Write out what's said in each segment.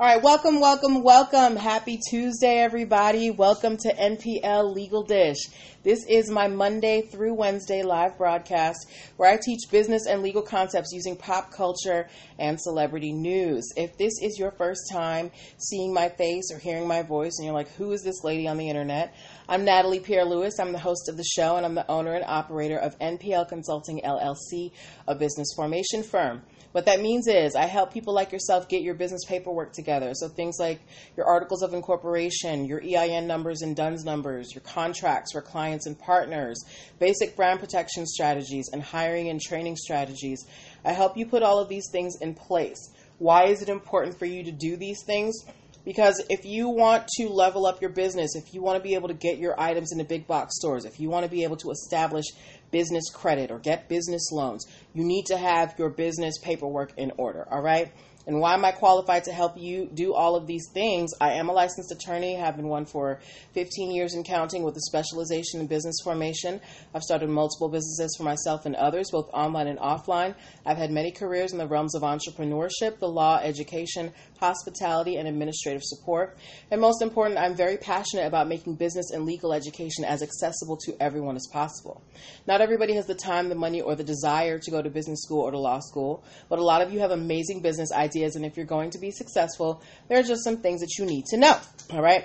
All right, welcome, welcome, welcome. Happy Tuesday, everybody. Welcome to NPL Legal Dish. This is my Monday through Wednesday live broadcast where I teach business and legal concepts using pop culture and celebrity news. If this is your first time seeing my face or hearing my voice and you're like, who is this lady on the internet? I'm Natalie Pierre Lewis. I'm the host of the show and I'm the owner and operator of NPL Consulting LLC, a business formation firm. What that means is I help people like yourself get your business paperwork together. So things like your articles of incorporation, your EIN numbers and DUNS numbers, your contracts for clients and partners, basic brand protection strategies, and hiring and training strategies. I help you put all of these things in place. Why is it important for you to do these things? Because if you want to level up your business, if you want to be able to get your items into big box stores, if you want to be able to establish business credit or get business loans, you need to have your business paperwork in order, all right? And why am I qualified to help you do all of these things? I am a licensed attorney, have been one for 15 years and counting with a specialization in business formation. I've started multiple businesses for myself and others, both online and offline. I've had many careers in the realms of entrepreneurship, the law, education, hospitality, and administrative support. And most important, I'm very passionate about making business and legal education as accessible to everyone as possible. Not everybody has the time, the money, or the desire to go to business school or to law school, but a lot of you have amazing business ideas, and if you're going to be successful, there are just some things that you need to know. All right?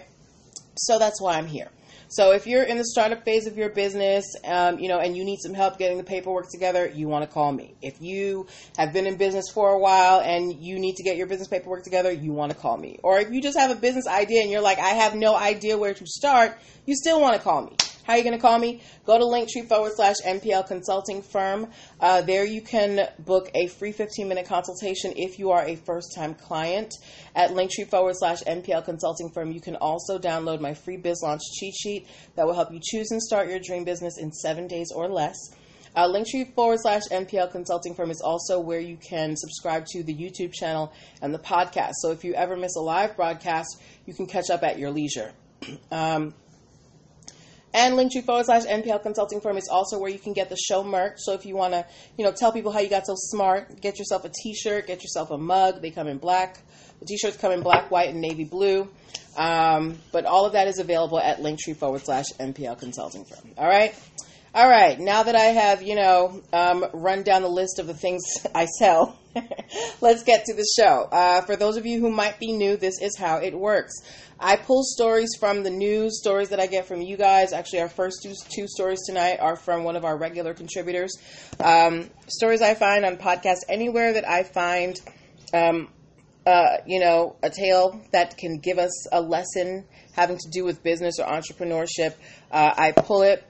So that's why I'm here. So if you're in the startup phase of your business, um, you know, and you need some help getting the paperwork together, you want to call me. If you have been in business for a while and you need to get your business paperwork together, you want to call me. Or if you just have a business idea and you're like, I have no idea where to start, you still want to call me. How are you going to call me? Go to linktree forward slash NPL consulting firm. Uh, there you can book a free 15 minute consultation if you are a first time client. At linktree forward slash NPL consulting firm, you can also download my free biz launch cheat sheet that will help you choose and start your dream business in seven days or less. Uh, Linktree forward slash NPL consulting firm is also where you can subscribe to the YouTube channel and the podcast. So if you ever miss a live broadcast, you can catch up at your leisure. Um, and Linktree forward slash NPL consulting firm is also where you can get the show merch. So if you want to, you know, tell people how you got so smart, get yourself a T-shirt, get yourself a mug. They come in black. The T-shirts come in black, white, and navy blue. Um, but all of that is available at Linktree forward slash NPL consulting firm. All right. All right. Now that I have, you know, um, run down the list of the things I sell, let's get to the show. Uh, for those of you who might be new, this is how it works. I pull stories from the news, stories that I get from you guys. Actually, our first two, two stories tonight are from one of our regular contributors. Um, stories I find on podcasts anywhere that I find, um, uh, you know, a tale that can give us a lesson having to do with business or entrepreneurship. Uh, I pull it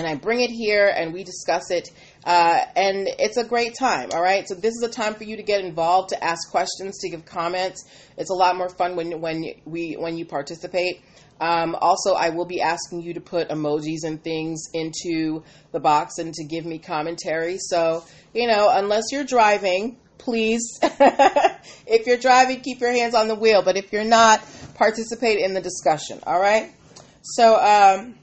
and I bring it here and we discuss it. Uh, and it's a great time, all right? So this is a time for you to get involved, to ask questions, to give comments. It's a lot more fun when when we when you participate. Um, also, I will be asking you to put emojis and things into the box and to give me commentary. So, you know, unless you're driving, please, if you're driving, keep your hands on the wheel. But if you're not, participate in the discussion, all right? So, um,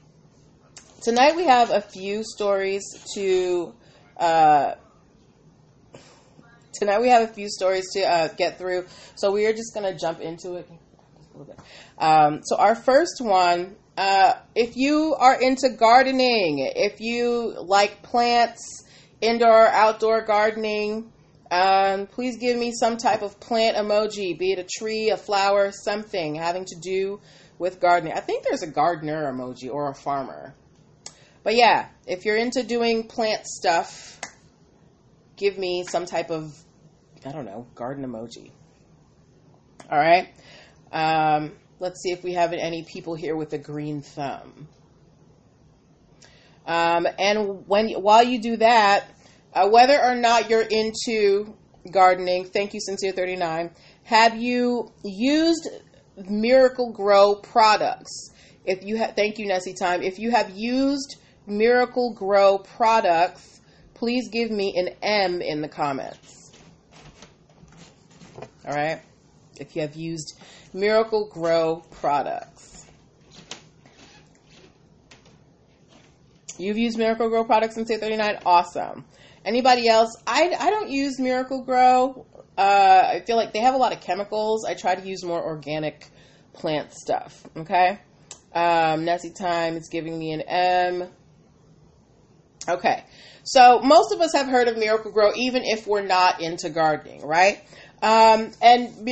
tonight we have a few stories to uh, tonight we have a few stories to uh, get through. So we are just going to jump into it. Um, so our first one uh, if you are into gardening if you like plants indoor outdoor gardening um, please give me some type of plant emoji be it a tree a flower something having to do with gardening. I think there's a gardener emoji or a farmer but yeah, if you're into doing plant stuff, give me some type of, I don't know, garden emoji. All right. Um, let's see if we have any people here with a green thumb. Um, and when while you do that, uh, whether or not you're into gardening, thank you, Sincere39. Have you used Miracle-Gro products? If you have, thank you, Nessie Time. If you have used Miracle-Gro products, please give me an M in the comments. All right? If you have used Miracle-Gro products. You've used Miracle-Gro products since 839? Awesome. Anybody else? I, I don't use Miracle-Gro. Uh, I feel like they have a lot of chemicals. I try to use more organic plant stuff. Okay. Um, Nessie time is giving me an M. Okay. So most of us have heard of Miracle-Gro, even if we're not into gardening, right? Um, and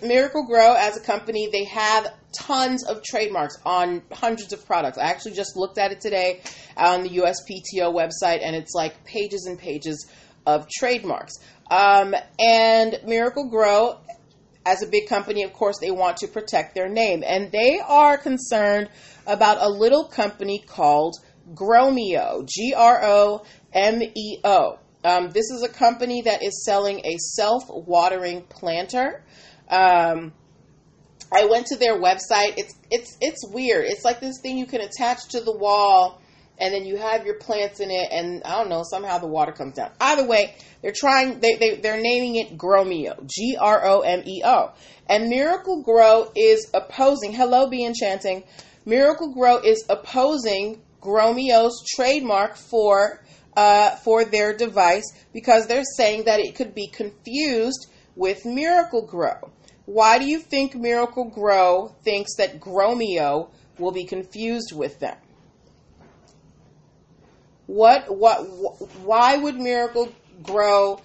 Miracle-Gro, as a company, they have tons of trademarks on hundreds of products. I actually just looked at it today on the USPTO website, and it's like pages and pages of trademarks. Um, and Miracle-Gro, as a big company, of course, they want to protect their name, and they are concerned about a little company called Gromeo, G R O M E O. Um, this is a company that is selling a self watering planter. Um, I went to their website. It's it's it's weird. It's like this thing you can attach to the wall, and then you have your plants in it, and I don't know. Somehow the water comes down. Either way, they're trying. They they they're naming it Gromeo, G R O M E O, and Miracle-Gro is opposing. Hello, be enchanting. Miracle-Gro is opposing Gromeo's trademark for uh, for their device because they're saying that it could be confused with Miracle-Gro. Why do you think Miracle-Gro thinks that Gromeo will be confused with them? What what why would Miracle Grow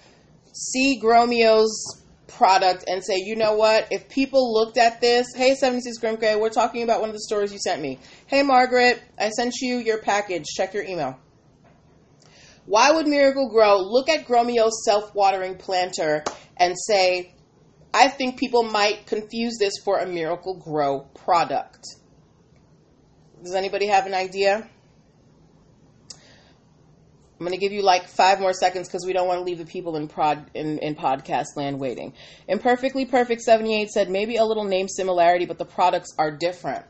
see Gromeo's product and say, you know what? If people looked at this, hey, 76 Grimke, we're talking about one of the stories you sent me. Hey, Margaret, I sent you your package. Check your email. Why would Miracle-Gro look at Gromeo's self watering planter and say, I think people might confuse this for a Miracle-Gro product? Does anybody have an idea? I'm going to give you like five more seconds because we don't want to leave the people in prod in, in podcast land waiting. Imperfectly Perfect 78 said maybe a little name similarity, but the products are different.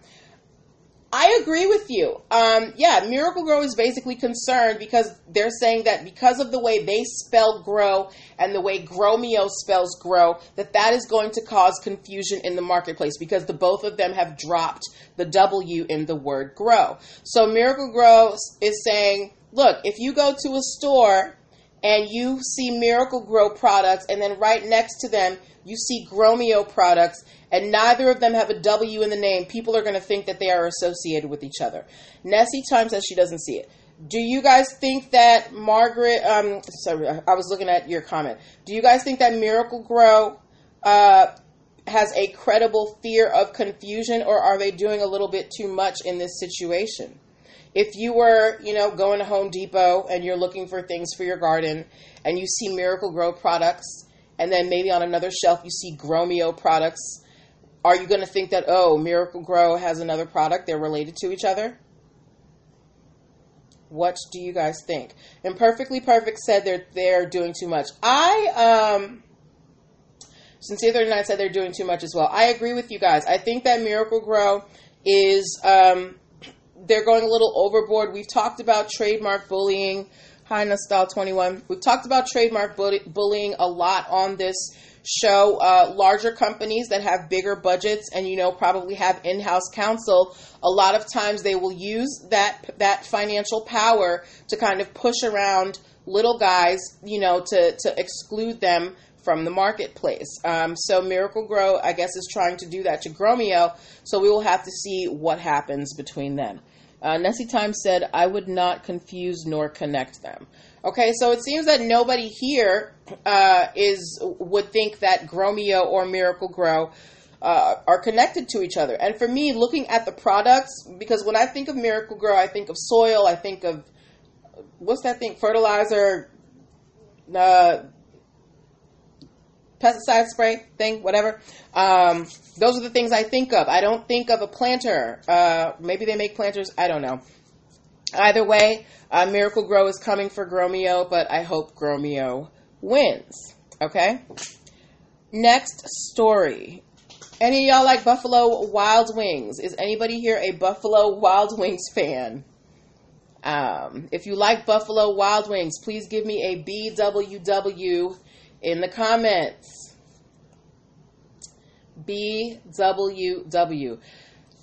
I agree with you. Um, yeah, Miracle-Gro is basically concerned because they're saying that because of the way they spell grow and the way Gromeo spells grow, that that is going to cause confusion in the marketplace because the both of them have dropped the W in the word grow. So Miracle-Gro is saying, look, if you go to a store and you see Miracle-Gro products and then right next to them you see Gromeo products and neither of them have a W in the name, people are going to think that they are associated with each other. Nessie Time says she doesn't see it. Do you guys think that Margaret? Um, sorry, I was looking at your comment. Do you guys think that Miracle-Gro uh, has a credible fear of confusion, or are they doing a little bit too much in this situation? If you were, you know, going to Home Depot and you're looking for things for your garden, and you see Miracle-Gro products, and then maybe on another shelf you see Gromeo products are you going to think that oh Miracle-Gro has another product they're related to each other? What do you guys think? Imperfectly perfect said they're they're doing too much. I um sincere 39 said they're doing too much as well. I agree with you guys. I think that Miracle-Gro is um they're going a little overboard we've talked about trademark bullying Hi, Nostal 21. We've talked about trademark bullying a lot on this show uh, larger companies that have bigger budgets and you know probably have in-house counsel a lot of times they will use that that financial power to kind of push around little guys you know to to exclude them from the marketplace. Um, so Miracle-Gro, I guess, is trying to do that to Gromeo. So we will have to see what happens between them. Uh, Nessie Time said, I would not confuse nor connect them. Okay, so it seems that nobody here uh, is would think that Gromeo or Miracle-Gro uh, are connected to each other. And for me, looking at the products, because when I think of Miracle-Gro, I think of soil, I think of what's that thing, fertilizer, uh, pesticide spray thing, whatever. Um, those are the things I think of. I don't think of a planter. Uh, maybe they make planters. I don't know. Either way, uh, Miracle-Gro is coming for Gromeo, but I hope Gromeo wins. Okay? Next story. Any of y'all like Buffalo Wild Wings? Is anybody here a Buffalo Wild Wings fan? Um, if you like Buffalo Wild Wings, please give me a BWW in the comments. BWW.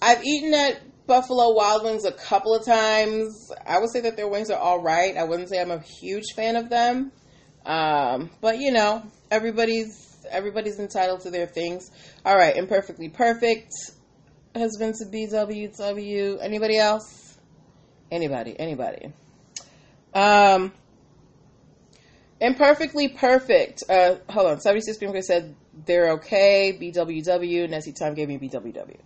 I've eaten at Buffalo Wild Wings a couple of times. I would say that their wings are all right. I wouldn't say I'm a huge fan of them. Um, but you know, everybody's everybody's entitled to their things. All right, imperfectly perfect has been to BWW. Anybody else? Anybody? Anybody? Um, imperfectly perfect. Uh, hold on. 76 Green said they're okay. BWW. Nessie Time gave me BWW.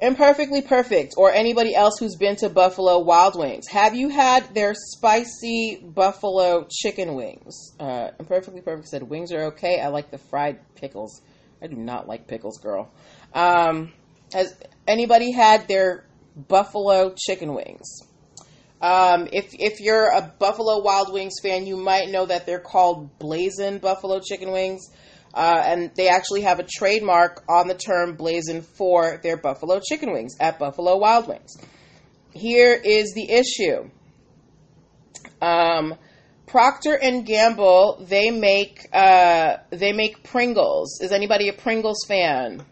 Imperfectly Perfect or anybody else who's been to Buffalo Wild Wings. Have you had their spicy buffalo chicken wings? Uh, Imperfectly Perfect said wings are okay. I like the fried pickles. I do not like pickles, girl. Um, has anybody had their buffalo chicken wings? Um, if if you're a Buffalo Wild Wings fan, you might know that they're called Blazing Buffalo Chicken Wings. Uh, and they actually have a trademark on the term Blazin' for their buffalo chicken wings at Buffalo Wild Wings. Here is the issue. Um, Procter and Gamble they make uh, they make Pringles. Is anybody a Pringles fan?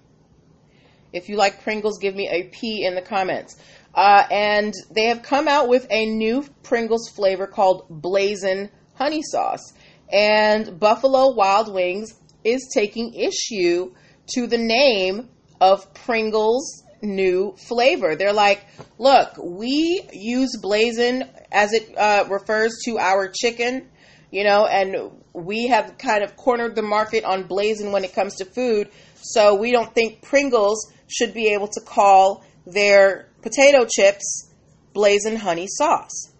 If you like Pringles, give me a P in the comments. Uh, and they have come out with a new Pringles flavor called Blazin' Honey Sauce. And Buffalo Wild Wings is taking issue to the name of Pringles new flavor. They're like, look, we use Blazin' as it uh, refers to our chicken, you know, and we have kind of cornered the market on Blazin' when it comes to food. So we don't think Pringles should be able to call their potato chips Blazin' honey sauce.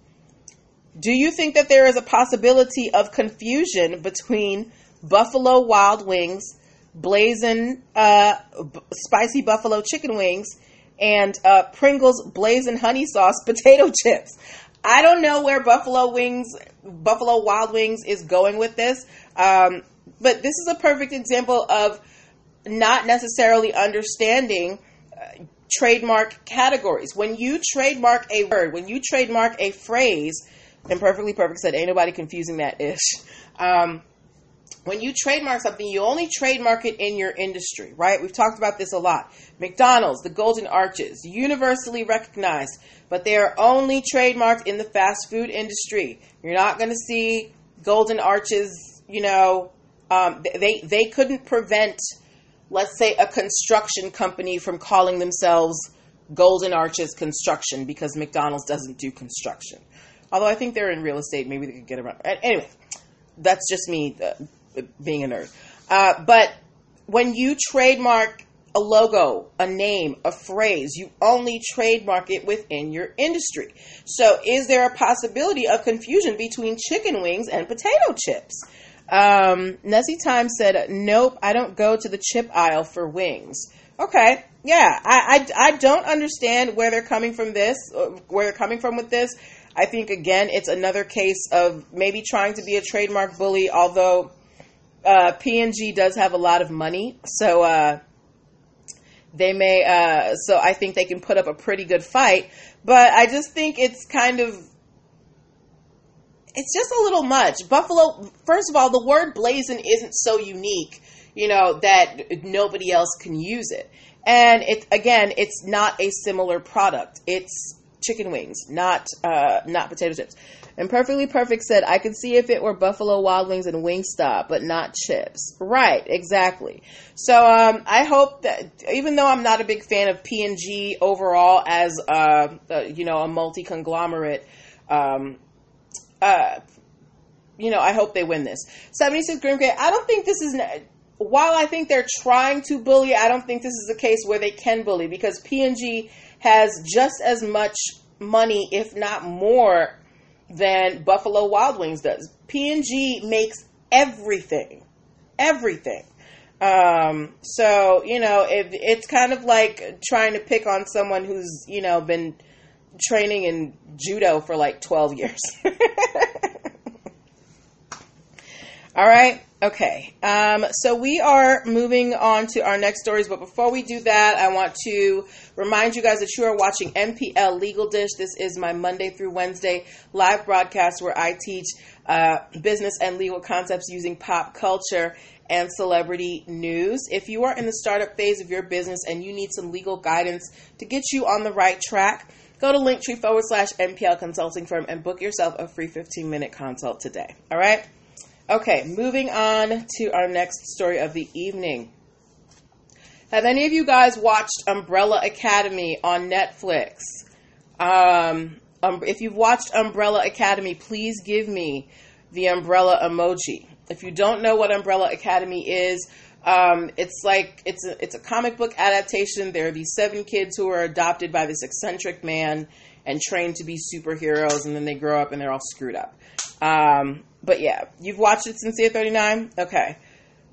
Do you think that there is a possibility of confusion between Buffalo Wild Wings, blazing uh, b- spicy buffalo chicken wings, and uh, Pringles blazing honey sauce potato chips. I don't know where Buffalo Wings, Buffalo Wild Wings is going with this, um, but this is a perfect example of not necessarily understanding trademark categories. When you trademark a word, when you trademark a phrase, and perfectly perfect said, ain't nobody confusing that ish. Um, when you trademark something, you only trademark it in your industry, right? We've talked about this a lot. McDonald's, the Golden Arches, universally recognized, but they are only trademarked in the fast food industry. You're not going to see Golden Arches, you know, um, they, they couldn't prevent, let's say, a construction company from calling themselves Golden Arches Construction because McDonald's doesn't do construction. Although I think they're in real estate, maybe they could get around. Anyway, that's just me. Uh, being a nerd. Uh, but when you trademark a logo, a name, a phrase, you only trademark it within your industry. So, is there a possibility of confusion between chicken wings and potato chips? Um, Nessie Time said, Nope, I don't go to the chip aisle for wings. Okay, yeah, I, I, I don't understand where they're coming from this, uh, where they're coming from with this. I think, again, it's another case of maybe trying to be a trademark bully, although uh, P&G does have a lot of money, so uh, they may. Uh, so I think they can put up a pretty good fight. But I just think it's kind of. It's just a little much. Buffalo, first of all, the word Blazin' isn't so unique, you know, that nobody else can use it. And it again, it's not a similar product. It's chicken wings, not uh, not potato chips. And Perfectly Perfect said, I could see if it were Buffalo Wild Wings and Wingstop, but not chips. Right, exactly. So um, I hope that, even though I'm not a big fan of P&G overall as, uh, uh, you know, a multi-conglomerate, um, uh, you know, I hope they win this. 76 Grim I don't think this is, while I think they're trying to bully, I don't think this is a case where they can bully because P&G has just as much money, if not more, than Buffalo Wild Wings does. P&G makes everything, everything. Um, so you know, it, it's kind of like trying to pick on someone who's you know been training in judo for like twelve years. All right. Okay. Um, so we are moving on to our next stories, but before we do that, I want to remind you guys that you are watching NPL Legal Dish. This is my Monday through Wednesday live broadcast where I teach uh, business and legal concepts using pop culture and celebrity news. If you are in the startup phase of your business and you need some legal guidance to get you on the right track, go to linktree forward slash NPL consulting firm and book yourself a free 15 minute consult today. All right. Okay, moving on to our next story of the evening. Have any of you guys watched Umbrella Academy on Netflix? Um, um, if you've watched Umbrella Academy, please give me the umbrella emoji. If you don't know what Umbrella Academy is, um, it's like it's a, it's a comic book adaptation. There are these seven kids who are adopted by this eccentric man and trained to be superheroes, and then they grow up and they're all screwed up. Um, but yeah, you've watched it since year 39? Okay.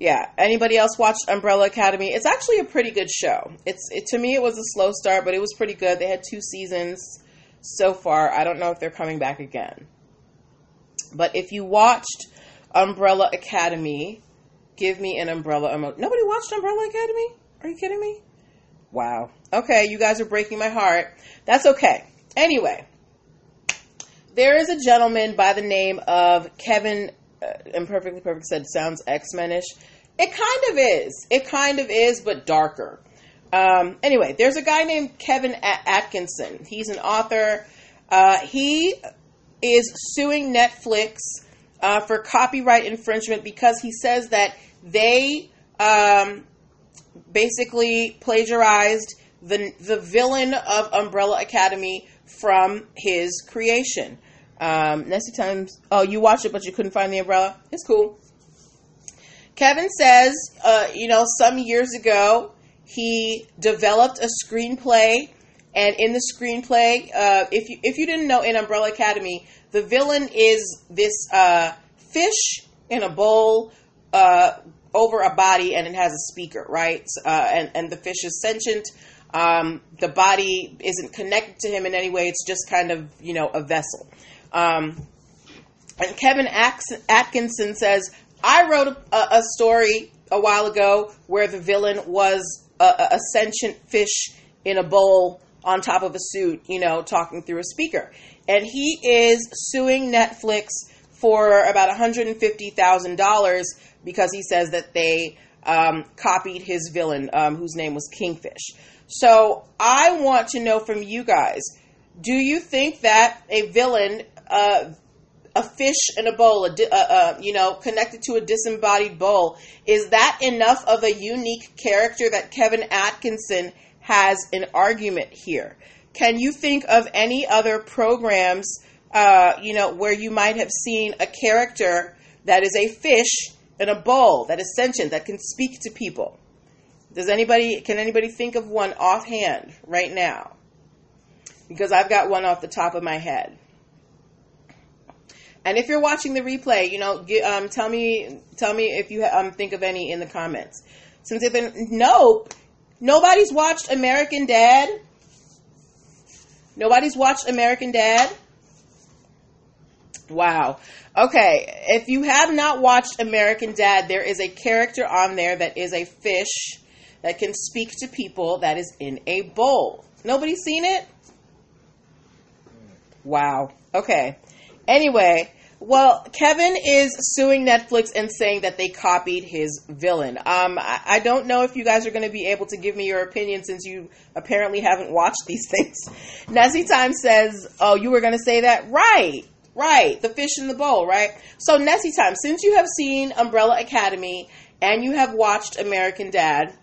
Yeah. Anybody else watched Umbrella Academy? It's actually a pretty good show. It's it, to me it was a slow start, but it was pretty good. They had two seasons so far. I don't know if they're coming back again. But if you watched Umbrella Academy, give me an umbrella emoji. Nobody watched Umbrella Academy? Are you kidding me? Wow. Okay, you guys are breaking my heart. That's okay. Anyway, there is a gentleman by the name of Kevin. Uh, imperfectly perfect said sounds X Menish. It kind of is. It kind of is, but darker. Um, anyway, there's a guy named Kevin Atkinson. He's an author. Uh, he is suing Netflix uh, for copyright infringement because he says that they um, basically plagiarized the the villain of Umbrella Academy from his creation. Um, Nessie Times. Oh, you watched it, but you couldn't find the umbrella. It's cool. Kevin says, uh, you know, some years ago he developed a screenplay, and in the screenplay, uh, if you if you didn't know, in Umbrella Academy, the villain is this uh, fish in a bowl uh, over a body, and it has a speaker, right? Uh, and and the fish is sentient. Um, the body isn't connected to him in any way. It's just kind of you know a vessel. Um, and Kevin Atkinson says, I wrote a, a, story a while ago where the villain was a, a sentient fish in a bowl on top of a suit, you know, talking through a speaker. And he is suing Netflix for about $150,000 because he says that they um, copied his villain, um, whose name was Kingfish. So I want to know from you guys do you think that a villain uh, a fish in a bowl, a, uh, uh, you know, connected to a disembodied bowl. Is that enough of a unique character that Kevin Atkinson has an argument here? Can you think of any other programs, uh, you know, where you might have seen a character that is a fish in a bowl that is sentient that can speak to people? Does anybody can anybody think of one offhand right now? Because I've got one off the top of my head. And if you're watching the replay, you know, um, tell me tell me if you um, think of any in the comments. Since if nope, nobody's watched American Dad. Nobody's watched American Dad. Wow. Okay, if you have not watched American Dad, there is a character on there that is a fish that can speak to people that is in a bowl. Nobody seen it? Wow. Okay. Anyway, well, Kevin is suing Netflix and saying that they copied his villain. Um, I, I don't know if you guys are going to be able to give me your opinion since you apparently haven't watched these things. Nessie Time says, "Oh, you were going to say that, right? Right, the fish in the bowl, right?" So Nessie Time, since you have seen Umbrella Academy and you have watched American Dad,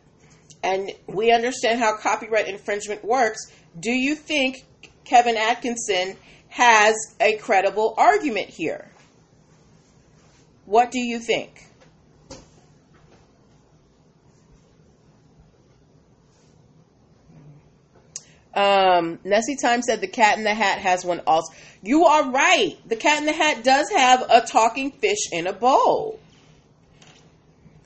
and we understand how copyright infringement works, do you think Kevin Atkinson? Has a credible argument here. What do you think? Um, Nessie Time said the Cat in the Hat has one also. You are right. The Cat in the Hat does have a talking fish in a bowl.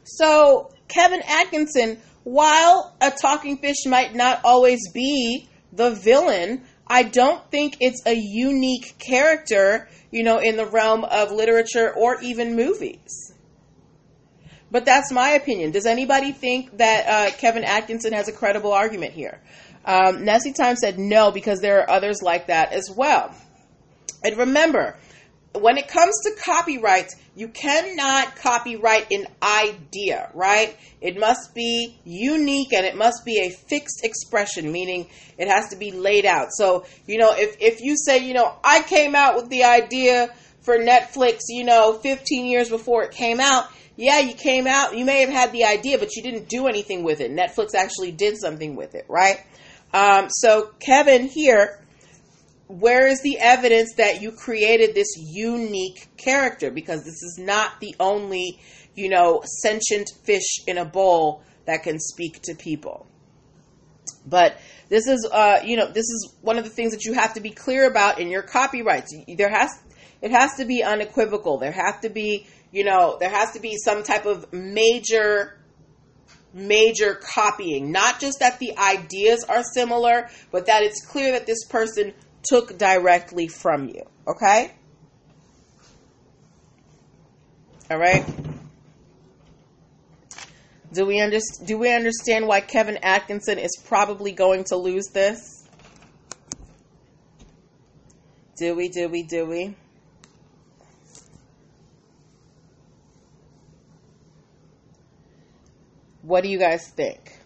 So, Kevin Atkinson, while a talking fish might not always be the villain, I don't think it's a unique character, you know, in the realm of literature or even movies. But that's my opinion. Does anybody think that uh, Kevin Atkinson has a credible argument here? Um, Nessie Time said no because there are others like that as well. And remember, when it comes to copyright, you cannot copyright an idea, right? It must be unique and it must be a fixed expression, meaning it has to be laid out. So, you know, if, if you say, you know, I came out with the idea for Netflix, you know, 15 years before it came out. Yeah, you came out, you may have had the idea, but you didn't do anything with it. Netflix actually did something with it, right? Um, so, Kevin here, where is the evidence that you created this unique character? Because this is not the only, you know, sentient fish in a bowl that can speak to people. But this is, uh, you know, this is one of the things that you have to be clear about in your copyrights. There has, it has to be unequivocal. There have to be, you know, there has to be some type of major, major copying. Not just that the ideas are similar, but that it's clear that this person took directly from you. Okay? All right? Do we, under, do we understand why Kevin Atkinson is probably going to lose this? Do we, do we, do we? What do you guys think?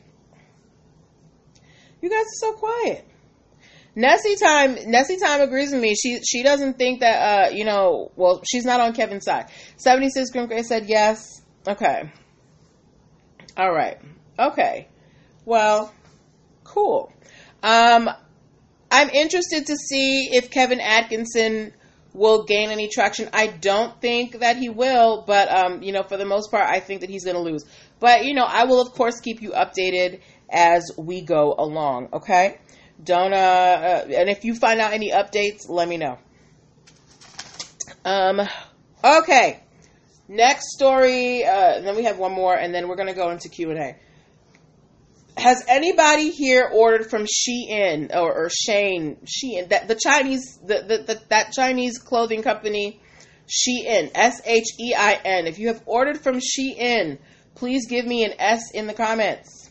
You guys are so quiet. Nessie time Nessie time agrees with me. She she doesn't think that uh you know well she's not on Kevin's side. Seventy six Grim Gray said yes. Okay. All right. Okay. Well, cool. Um, I'm interested to see if Kevin Atkinson will gain any traction. I don't think that he will, but um, you know, for the most part, I think that he's going to lose. But you know, I will of course keep you updated as we go along. Okay. Don't uh, uh and if you find out any updates, let me know. Um. Okay. Next story, uh, then we have one more, and then we're to go into Q and A. Has anybody here ordered from Shein or, or Shane Shein that the Chinese the, the, the that Chinese clothing company Shein S H E I N? If you have ordered from Shein, please give me an S in the comments.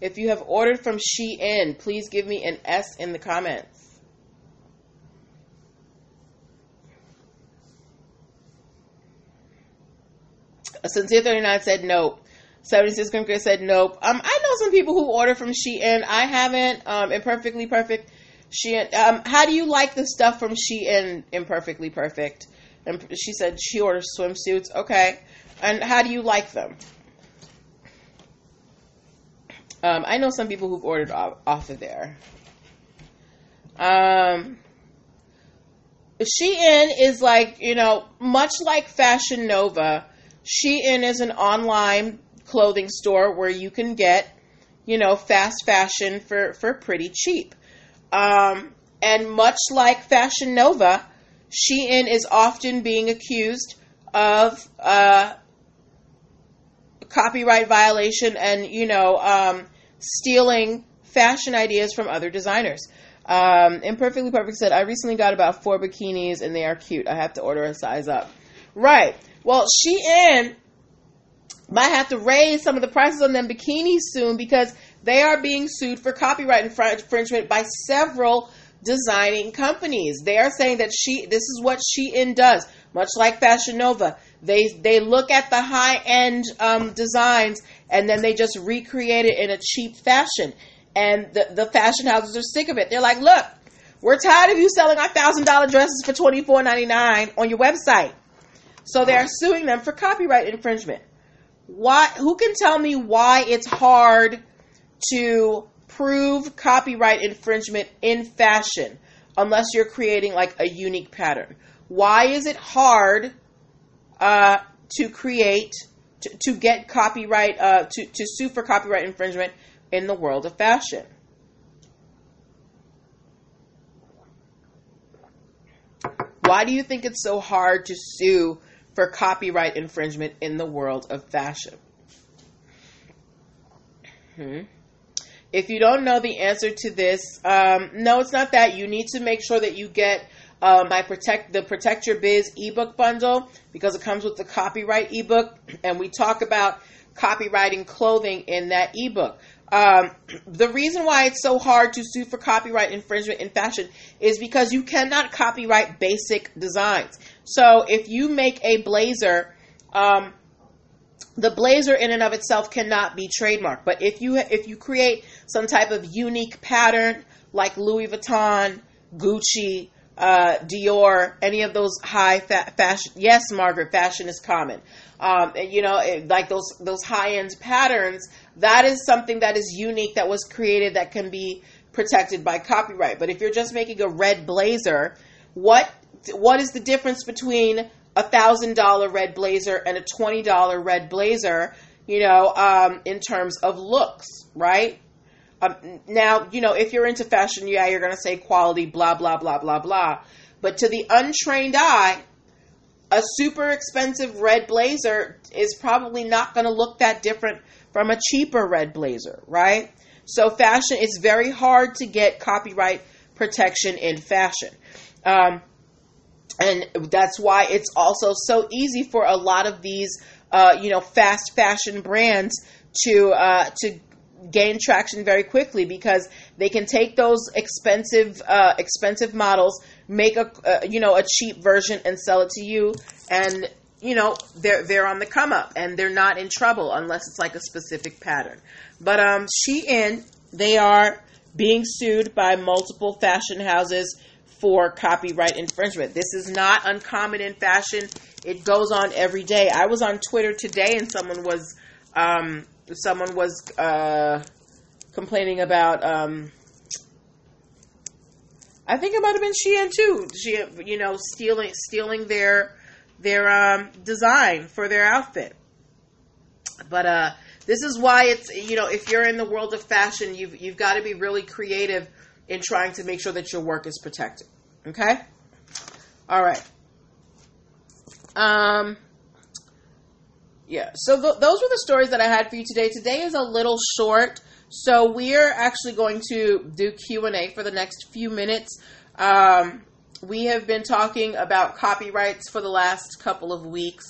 If you have ordered from Shein, please give me an S in the comments. Sincere 39 said nope. 76 Grim said nope. Um, I know some people who order from Shein. I haven't. Um, Imperfectly Perfect. Shein. Um, how do you like the stuff from Shein? Imperfectly Perfect. And she said she orders swimsuits. Okay. And how do you like them? Um, I know some people who've ordered off, off of there. Um, Shein is like, you know, much like Fashion Nova Shein is an online clothing store where you can get, you know, fast fashion for, for pretty cheap. Um, and much like Fashion Nova, Shein is often being accused of uh, copyright violation and, you know, um, stealing fashion ideas from other designers. Um, Imperfectly Perfect said, I recently got about four bikinis and they are cute. I have to order a size up. Right. Well, she Shein might have to raise some of the prices on them bikinis soon because they are being sued for copyright infringement by several designing companies. They are saying that she this is what Shein does, much like Fashion Nova. They they look at the high end um, designs and then they just recreate it in a cheap fashion. And the, the fashion houses are sick of it. They're like, look, we're tired of you selling our thousand dollar dresses for twenty four ninety nine on your website. So they are suing them for copyright infringement. Why? Who can tell me why it's hard to prove copyright infringement in fashion unless you're creating like a unique pattern? Why is it hard uh, to create to, to get copyright uh, to to sue for copyright infringement in the world of fashion? Why do you think it's so hard to sue for copyright infringement in the world of fashion. Hmm. If you don't know the answer to this, um, no, it's not that. You need to make sure that you get uh, my protect the Protect Your Biz ebook bundle because it comes with the copyright ebook, and we talk about copywriting clothing in that ebook. Um, the reason why it's so hard to sue for copyright infringement in fashion is because you cannot copyright basic designs. So if you make a blazer, um, the blazer in and of itself cannot be trademarked. But if you if you create some type of unique pattern like Louis Vuitton, Gucci, uh, Dior, any of those high fa- fashion. Yes, Margaret, fashion is common. Um, and, you know, it, like those those high end patterns. That is something that is unique that was created that can be protected by copyright. But if you're just making a red blazer, what what is the difference between a thousand dollar red blazer and a twenty dollar red blazer? You know, um, in terms of looks, right? Um, now, you know, if you're into fashion, yeah, you're going to say quality, blah, blah, blah, blah, blah. But to the untrained eye, a super expensive red blazer is probably not going to look that different from a cheaper red blazer, right? So, fashion, it's very hard to get copyright protection in fashion. Um, and that's why it's also so easy for a lot of these, uh, you know, fast fashion brands to uh, to gain traction very quickly because they can take those expensive uh, expensive models, make a uh, you know a cheap version and sell it to you, and you know they're they're on the come up and they're not in trouble unless it's like a specific pattern. But um, Shein they are being sued by multiple fashion houses for copyright infringement. This is not uncommon in fashion. It goes on every day. I was on Twitter today and someone was um, someone was uh, complaining about. Um, I think it might have been Shein too. She, you know, stealing stealing their their um, design for their outfit. But uh, this is why it's you know if you're in the world of fashion, you've you've got to be really creative in trying to make sure that your work is protected. Okay. All right. Um yeah. So th- those were the stories that i had for you today. Today is a little short so we're actually going to do q&a for the next few minutes. Um, we have been talking about copyrights for the last couple of weeks.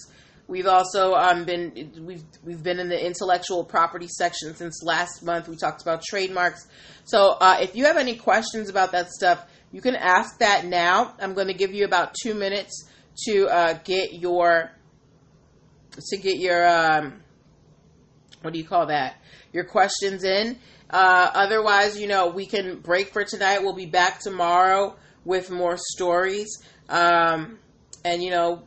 We've also um, been we've we've been in the intellectual property section since last month. We talked about trademarks. So uh, if you have any questions about that stuff you can ask that now. I'm going to give you about two minutes to uh, get your to get your um, what do you call that? Your questions in. Uh, otherwise, you know, we can break for tonight. We'll be back tomorrow with more stories. Um, and you know,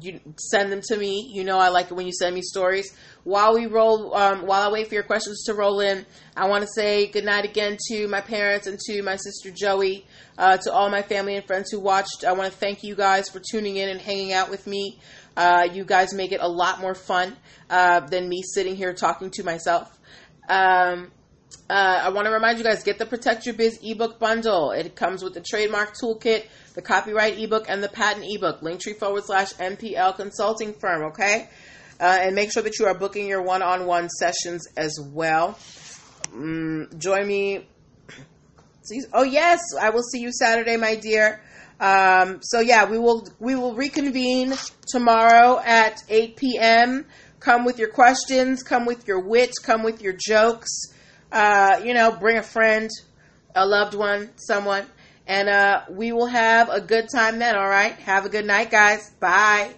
you send them to me. You know, I like it when you send me stories. While we roll, um, while I wait for your questions to roll in, I want to say good night again to my parents and to my sister Joey, uh, to all my family and friends who watched. I want to thank you guys for tuning in and hanging out with me. Uh, you guys make it a lot more fun uh, than me sitting here talking to myself. Um, uh, I want to remind you guys get the Protect Your Biz ebook bundle. It comes with the trademark toolkit, the copyright ebook, and the patent ebook. Linktree forward slash NPL consulting firm, okay? Uh, and make sure that you are booking your one on one sessions as well. Mm, join me. Oh, yes, I will see you Saturday, my dear. Um, so yeah, we will we will reconvene tomorrow at 8 p.m. Come with your questions, come with your wit, come with your jokes. Uh, you know, bring a friend, a loved one, someone, and uh, we will have a good time then. All right, have a good night, guys. Bye.